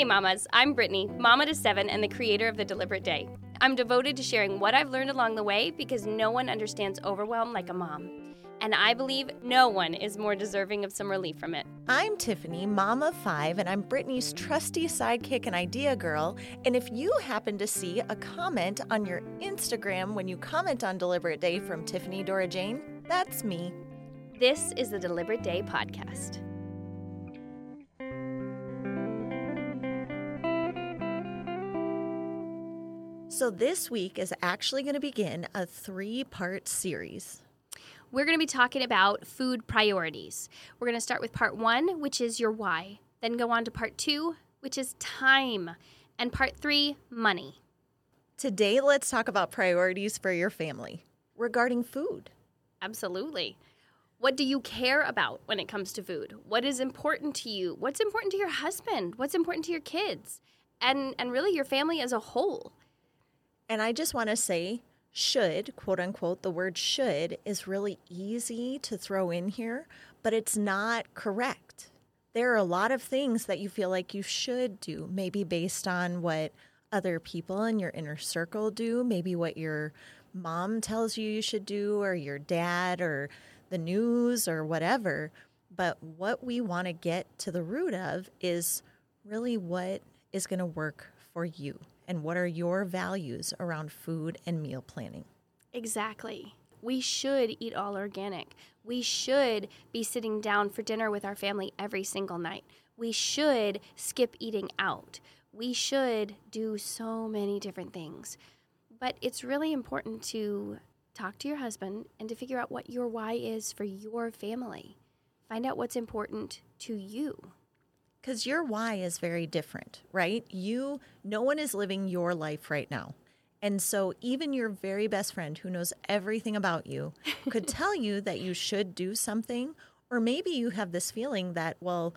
Hey, mamas, I'm Brittany, mama to seven and the creator of The Deliberate Day. I'm devoted to sharing what I've learned along the way because no one understands overwhelm like a mom. And I believe no one is more deserving of some relief from it. I'm Tiffany, mom of five, and I'm Brittany's trusty sidekick and idea girl. And if you happen to see a comment on your Instagram when you comment on Deliberate Day from Tiffany Dora Jane, that's me. This is the Deliberate Day podcast. So, this week is actually going to begin a three part series. We're going to be talking about food priorities. We're going to start with part one, which is your why, then go on to part two, which is time, and part three, money. Today, let's talk about priorities for your family regarding food. Absolutely. What do you care about when it comes to food? What is important to you? What's important to your husband? What's important to your kids? And and really your family as a whole. And I just want to say, should, quote unquote, the word should is really easy to throw in here, but it's not correct. There are a lot of things that you feel like you should do, maybe based on what other people in your inner circle do, maybe what your mom tells you you should do, or your dad, or the news, or whatever. But what we want to get to the root of is really what is going to work for you and what are your values around food and meal planning? Exactly. We should eat all organic. We should be sitting down for dinner with our family every single night. We should skip eating out. We should do so many different things. But it's really important to talk to your husband and to figure out what your why is for your family. Find out what's important to you. Because your why is very different, right? You, no one is living your life right now. And so even your very best friend who knows everything about you could tell you that you should do something. Or maybe you have this feeling that, well,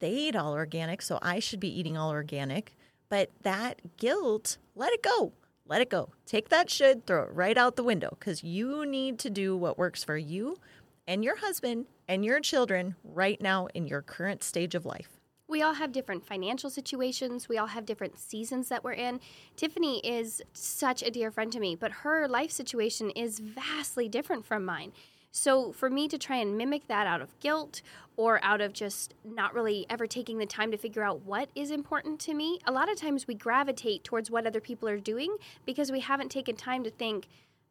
they eat all organic, so I should be eating all organic. But that guilt, let it go. Let it go. Take that should, throw it right out the window because you need to do what works for you and your husband and your children right now in your current stage of life. We all have different financial situations. We all have different seasons that we're in. Tiffany is such a dear friend to me, but her life situation is vastly different from mine. So, for me to try and mimic that out of guilt or out of just not really ever taking the time to figure out what is important to me, a lot of times we gravitate towards what other people are doing because we haven't taken time to think,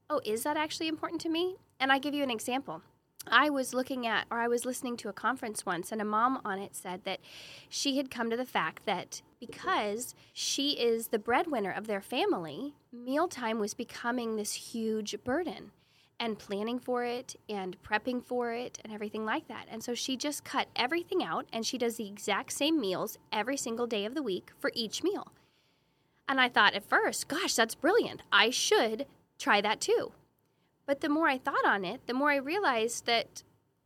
oh, is that actually important to me? And I give you an example. I was looking at, or I was listening to a conference once, and a mom on it said that she had come to the fact that because she is the breadwinner of their family, mealtime was becoming this huge burden and planning for it and prepping for it and everything like that. And so she just cut everything out and she does the exact same meals every single day of the week for each meal. And I thought at first, gosh, that's brilliant. I should try that too. But the more I thought on it, the more I realized that,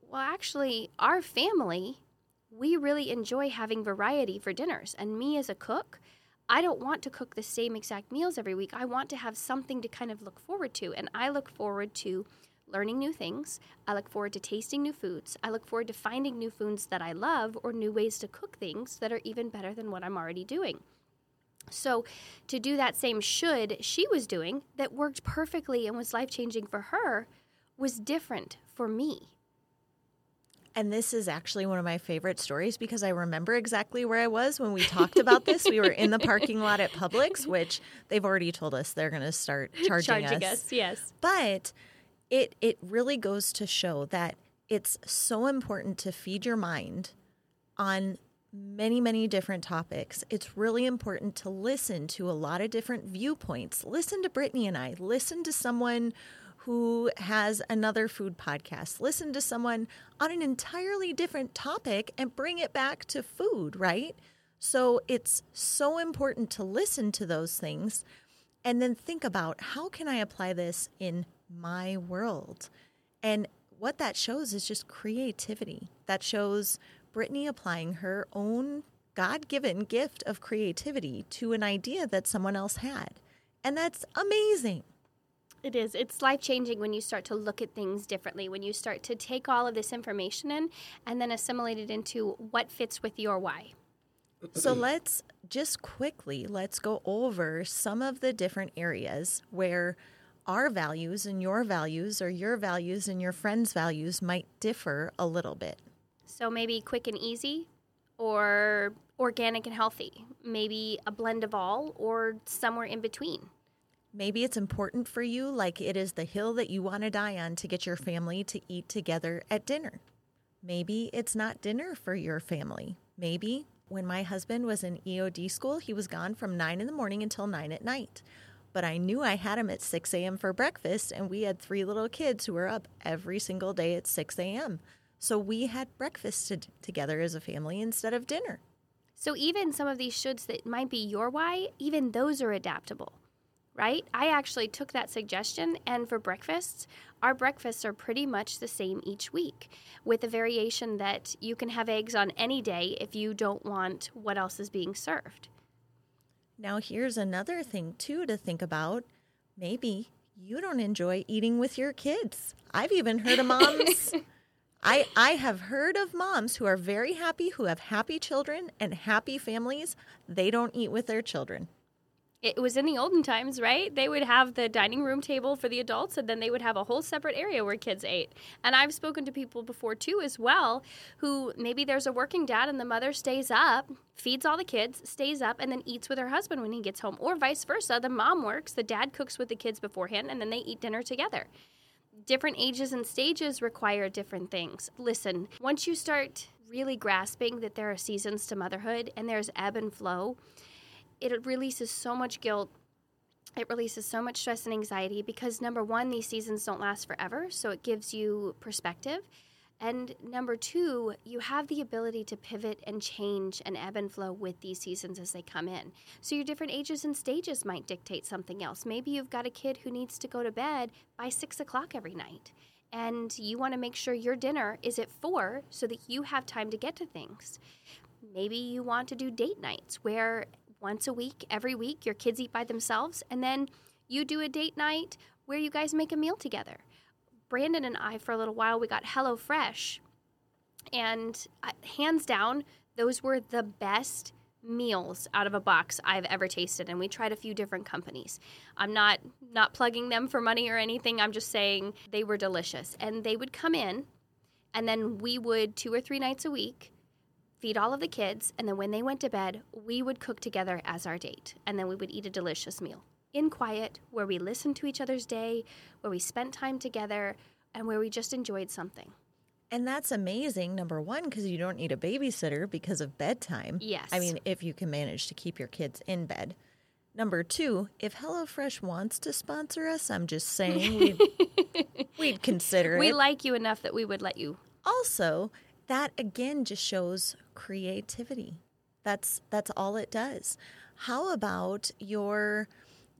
well, actually, our family, we really enjoy having variety for dinners. And me as a cook, I don't want to cook the same exact meals every week. I want to have something to kind of look forward to. And I look forward to learning new things. I look forward to tasting new foods. I look forward to finding new foods that I love or new ways to cook things that are even better than what I'm already doing. So, to do that same should she was doing that worked perfectly and was life changing for her was different for me. And this is actually one of my favorite stories because I remember exactly where I was when we talked about this. we were in the parking lot at Publix, which they've already told us they're going to start charging, charging us. us. Yes, but it it really goes to show that it's so important to feed your mind on many, many different topics. It's really important to listen to a lot of different viewpoints. Listen to Brittany and I. Listen to someone who has another food podcast. Listen to someone on an entirely different topic and bring it back to food, right? So it's so important to listen to those things and then think about how can I apply this in my world? And what that shows is just creativity. That shows Brittany applying her own God given gift of creativity to an idea that someone else had. And that's amazing. It is. It's life changing when you start to look at things differently, when you start to take all of this information in and then assimilate it into what fits with your why. So let's just quickly let's go over some of the different areas where our values and your values or your values and your friends' values might differ a little bit. So maybe quick and easy or organic and healthy. Maybe a blend of all or somewhere in between. Maybe it's important for you, like it is the hill that you want to die on to get your family to eat together at dinner. Maybe it's not dinner for your family. Maybe when my husband was in EOD school, he was gone from 9 in the morning until 9 at night. But I knew I had him at 6 a.m. for breakfast, and we had three little kids who were up every single day at 6 a.m. So we had breakfast to- together as a family instead of dinner. So even some of these shoulds that might be your why, even those are adaptable, right? I actually took that suggestion, and for breakfasts, our breakfasts are pretty much the same each week, with a variation that you can have eggs on any day if you don't want what else is being served. Now, here's another thing, too, to think about. Maybe you don't enjoy eating with your kids. I've even heard of moms. I, I have heard of moms who are very happy, who have happy children and happy families. They don't eat with their children. It was in the olden times, right? They would have the dining room table for the adults, and then they would have a whole separate area where kids ate. And I've spoken to people before too, as well, who maybe there's a working dad and the mother stays up, feeds all the kids, stays up, and then eats with her husband when he gets home, or vice versa. The mom works, the dad cooks with the kids beforehand, and then they eat dinner together. Different ages and stages require different things. Listen, once you start really grasping that there are seasons to motherhood and there's ebb and flow, it releases so much guilt. It releases so much stress and anxiety because number one, these seasons don't last forever, so it gives you perspective. And number two, you have the ability to pivot and change and ebb and flow with these seasons as they come in. So, your different ages and stages might dictate something else. Maybe you've got a kid who needs to go to bed by six o'clock every night, and you want to make sure your dinner is at four so that you have time to get to things. Maybe you want to do date nights where once a week, every week, your kids eat by themselves, and then you do a date night where you guys make a meal together. Brandon and I, for a little while, we got HelloFresh, and uh, hands down, those were the best meals out of a box I've ever tasted and we tried a few different companies. I'm not not plugging them for money or anything. I'm just saying they were delicious and they would come in and then we would two or three nights a week feed all of the kids, and then when they went to bed, we would cook together as our date, and then we would eat a delicious meal in quiet, where we listened to each other's day, where we spent time together, and where we just enjoyed something. And that's amazing, number one, because you don't need a babysitter because of bedtime. Yes. I mean, if you can manage to keep your kids in bed. Number two, if HelloFresh wants to sponsor us, I'm just saying we'd, we'd consider We it. We like you enough that we would let you. also, that again just shows creativity. That's that's all it does. How about your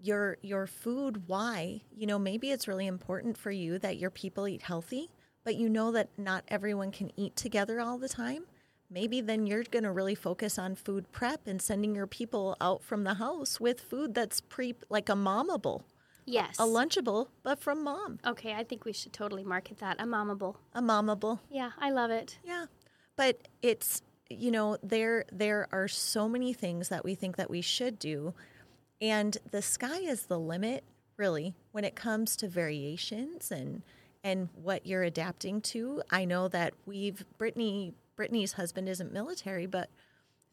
your your food why? You know, maybe it's really important for you that your people eat healthy, but you know that not everyone can eat together all the time. Maybe then you're going to really focus on food prep and sending your people out from the house with food that's pre like a momable, Yes. a lunchable, but from mom. Okay, I think we should totally market that. A momable. A momable. Yeah, I love it. Yeah. But it's you know, there there are so many things that we think that we should do and the sky is the limit really when it comes to variations and and what you're adapting to. I know that we've Brittany Brittany's husband isn't military, but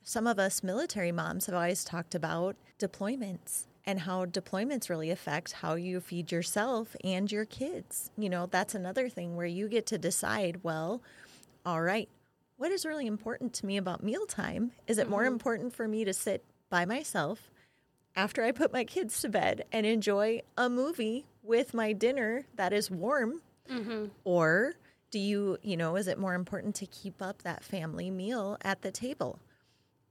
some of us military moms have always talked about deployments and how deployments really affect how you feed yourself and your kids. You know, that's another thing where you get to decide, well, all right, what is really important to me about mealtime? Is it more mm-hmm. important for me to sit by myself after I put my kids to bed and enjoy a movie with my dinner that is warm? Mm-hmm. Or do you, you know, is it more important to keep up that family meal at the table?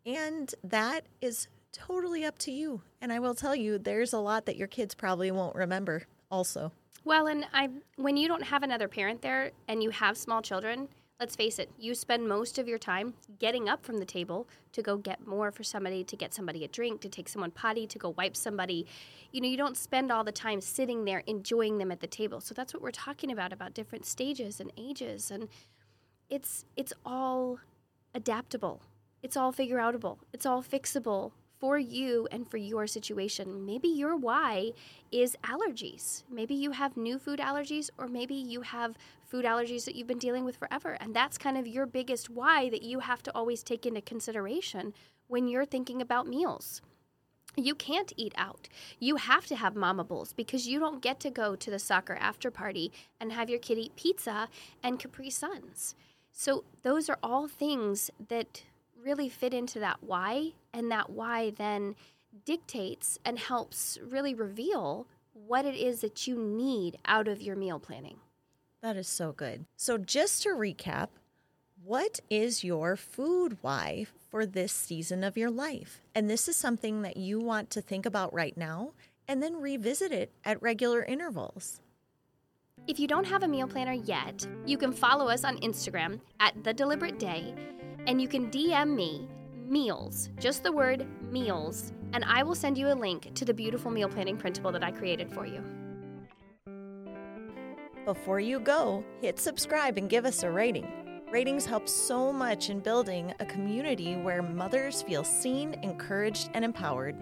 And that is totally up to you. And I will tell you, there's a lot that your kids probably won't remember also. Well, and I when you don't have another parent there and you have small children, let's face it, you spend most of your time getting up from the table to go get more for somebody, to get somebody a drink, to take someone potty, to go wipe somebody. You know, you don't spend all the time sitting there enjoying them at the table. So that's what we're talking about about different stages and ages and it's it's all adaptable. It's all figure outable. It's all fixable for you and for your situation. Maybe your why is allergies. Maybe you have new food allergies, or maybe you have food allergies that you've been dealing with forever. And that's kind of your biggest why that you have to always take into consideration when you're thinking about meals. You can't eat out. You have to have momables because you don't get to go to the soccer after party and have your kid eat pizza and Capri Suns. So, those are all things that really fit into that why, and that why then dictates and helps really reveal what it is that you need out of your meal planning. That is so good. So, just to recap, what is your food why for this season of your life? And this is something that you want to think about right now and then revisit it at regular intervals. If you don't have a meal planner yet, you can follow us on Instagram at The Deliberate Day and you can DM me meals, just the word meals, and I will send you a link to the beautiful meal planning printable that I created for you. Before you go, hit subscribe and give us a rating. Ratings help so much in building a community where mothers feel seen, encouraged, and empowered.